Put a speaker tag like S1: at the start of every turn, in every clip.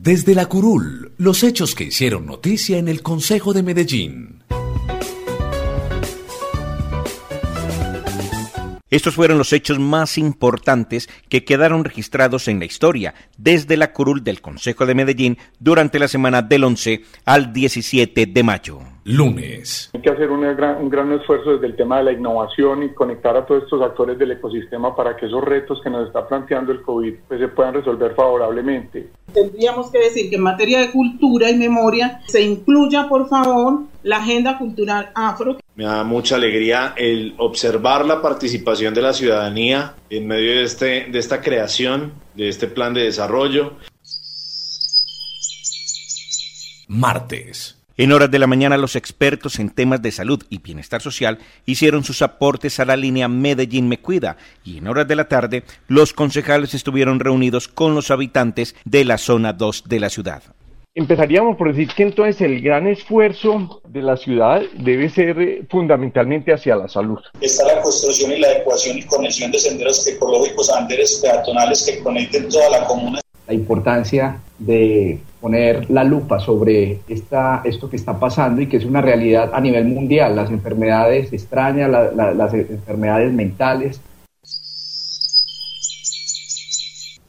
S1: Desde la curul, los hechos que hicieron noticia en el Consejo de Medellín.
S2: Estos fueron los hechos más importantes que quedaron registrados en la historia desde la curul del Consejo de Medellín durante la semana del 11 al 17 de mayo.
S1: Lunes.
S3: Hay que hacer un gran, un gran esfuerzo desde el tema de la innovación y conectar a todos estos actores del ecosistema para que esos retos que nos está planteando el COVID pues, se puedan resolver favorablemente.
S4: Tendríamos que decir que en materia de cultura y memoria se incluya, por favor, la agenda cultural afro.
S5: Me da mucha alegría el observar la participación de la ciudadanía en medio de, este, de esta creación, de este plan de desarrollo.
S1: Martes.
S2: En horas de la mañana, los expertos en temas de salud y bienestar social hicieron sus aportes a la línea Medellín Me Cuida y en horas de la tarde, los concejales estuvieron reunidos con los habitantes de la zona 2 de la ciudad.
S6: Empezaríamos por decir que entonces el gran esfuerzo de la ciudad debe ser eh, fundamentalmente hacia la salud.
S7: Está la construcción y la adecuación y conexión de senderos ecológicos a anderes peatonales que conecten toda la comuna
S8: la importancia de poner la lupa sobre esta, esto que está pasando y que es una realidad a nivel mundial, las enfermedades extrañas, las enfermedades mentales.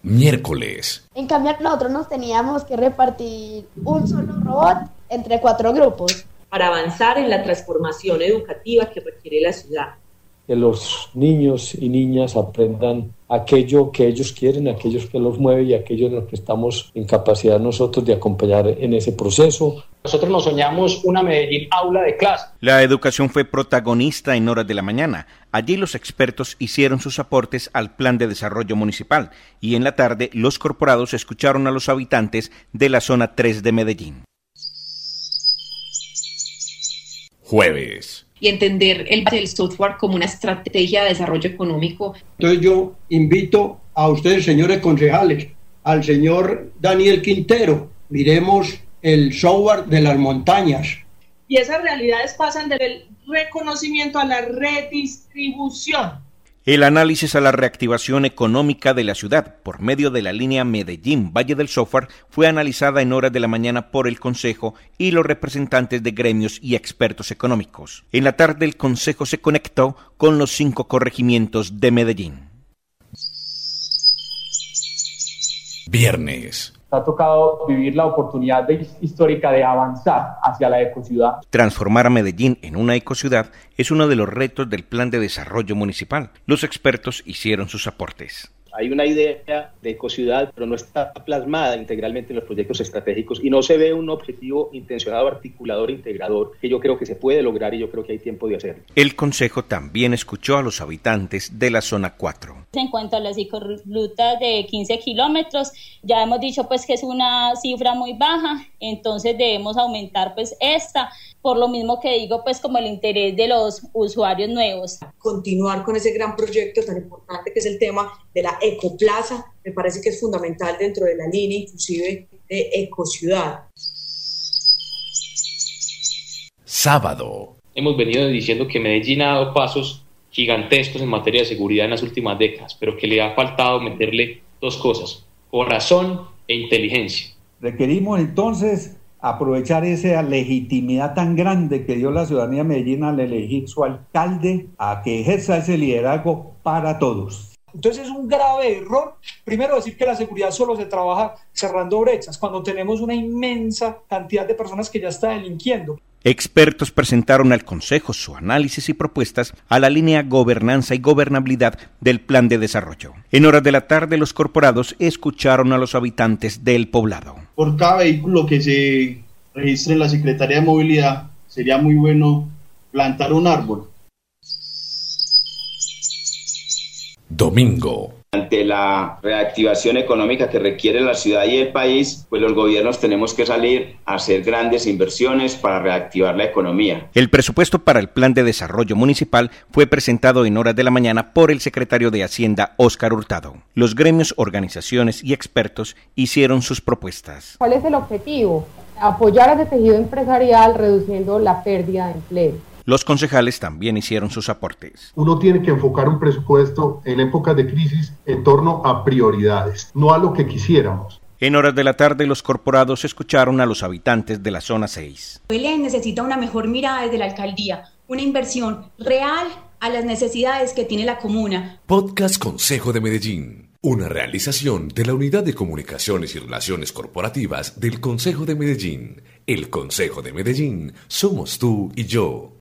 S1: Miércoles.
S9: En cambio, nosotros nos teníamos que repartir un solo robot entre cuatro grupos.
S10: Para avanzar en la transformación educativa que requiere la ciudad
S11: que los niños y niñas aprendan aquello que ellos quieren, aquellos que los mueve y aquello en lo que estamos en capacidad nosotros de acompañar en ese proceso.
S12: Nosotros nos soñamos una Medellín aula de clase.
S2: La educación fue protagonista en horas de la mañana. Allí los expertos hicieron sus aportes al plan de desarrollo municipal y en la tarde los corporados escucharon a los habitantes de la zona 3 de Medellín.
S1: Jueves
S10: y entender el del software como una estrategia de desarrollo económico.
S13: Entonces yo invito a ustedes, señores concejales, al señor Daniel Quintero, miremos el software de las montañas.
S4: Y esas realidades pasan del reconocimiento a la redistribución
S2: el análisis a la reactivación económica de la ciudad por medio de la línea Medellín Valle del Software fue analizada en horas de la mañana por el Consejo y los representantes de gremios y expertos económicos. En la tarde el Consejo se conectó con los cinco corregimientos de Medellín.
S1: Viernes
S12: ha tocado vivir la oportunidad histórica de avanzar hacia la ecociudad.
S2: Transformar a Medellín en una ecociudad es uno de los retos del plan de desarrollo municipal. Los expertos hicieron sus aportes.
S14: Hay una idea de ecociudad, pero no está plasmada integralmente en los proyectos estratégicos y no se ve un objetivo intencionado, articulador, integrador, que yo creo que se puede lograr y yo creo que hay tiempo de hacerlo.
S2: El Consejo también escuchó a los habitantes de la zona 4.
S15: En cuanto a las ciclorrutas de 15 kilómetros, ya hemos dicho pues que es una cifra muy baja, entonces debemos aumentar pues esta por lo mismo que digo, pues como el interés de los usuarios nuevos.
S10: Continuar con ese gran proyecto tan importante que es el tema de la ecoplaza, me parece que es fundamental dentro de la línea inclusive de ecociudad.
S1: Sábado.
S12: Hemos venido diciendo que Medellín ha dado pasos gigantescos en materia de seguridad en las últimas décadas, pero que le ha faltado meterle dos cosas, corazón e inteligencia.
S16: Requerimos entonces aprovechar esa legitimidad tan grande que dio la ciudadanía de Medellín al elegir su alcalde a que ejerza ese liderazgo para todos.
S17: Entonces es un grave error, primero decir que la seguridad solo se trabaja cerrando brechas, cuando tenemos una inmensa cantidad de personas que ya está delinquiendo.
S2: Expertos presentaron al Consejo su análisis y propuestas a la línea Gobernanza y Gobernabilidad del Plan de Desarrollo. En horas de la tarde, los corporados escucharon a los habitantes del poblado.
S18: Por cada vehículo que se registre en la Secretaría de Movilidad, sería muy bueno plantar un árbol.
S1: Domingo.
S19: Ante la reactivación económica que requiere la ciudad y el país, pues los gobiernos tenemos que salir a hacer grandes inversiones para reactivar la economía.
S2: El presupuesto para el Plan de Desarrollo Municipal fue presentado en horas de la mañana por el secretario de Hacienda, Óscar Hurtado. Los gremios, organizaciones y expertos hicieron sus propuestas.
S20: ¿Cuál es el objetivo? Apoyar a ese tejido empresarial reduciendo la pérdida de empleo
S2: los concejales también hicieron sus aportes.
S3: Uno tiene que enfocar un presupuesto en épocas de crisis en torno a prioridades, no a lo que quisiéramos.
S2: En horas de la tarde, los corporados escucharon a los habitantes de la zona 6.
S21: Belén necesita una mejor mirada desde la alcaldía, una inversión real a las necesidades que tiene la comuna.
S1: Podcast Consejo de Medellín. Una realización de la Unidad de Comunicaciones y Relaciones Corporativas del Consejo de Medellín. El Consejo de Medellín somos tú y yo.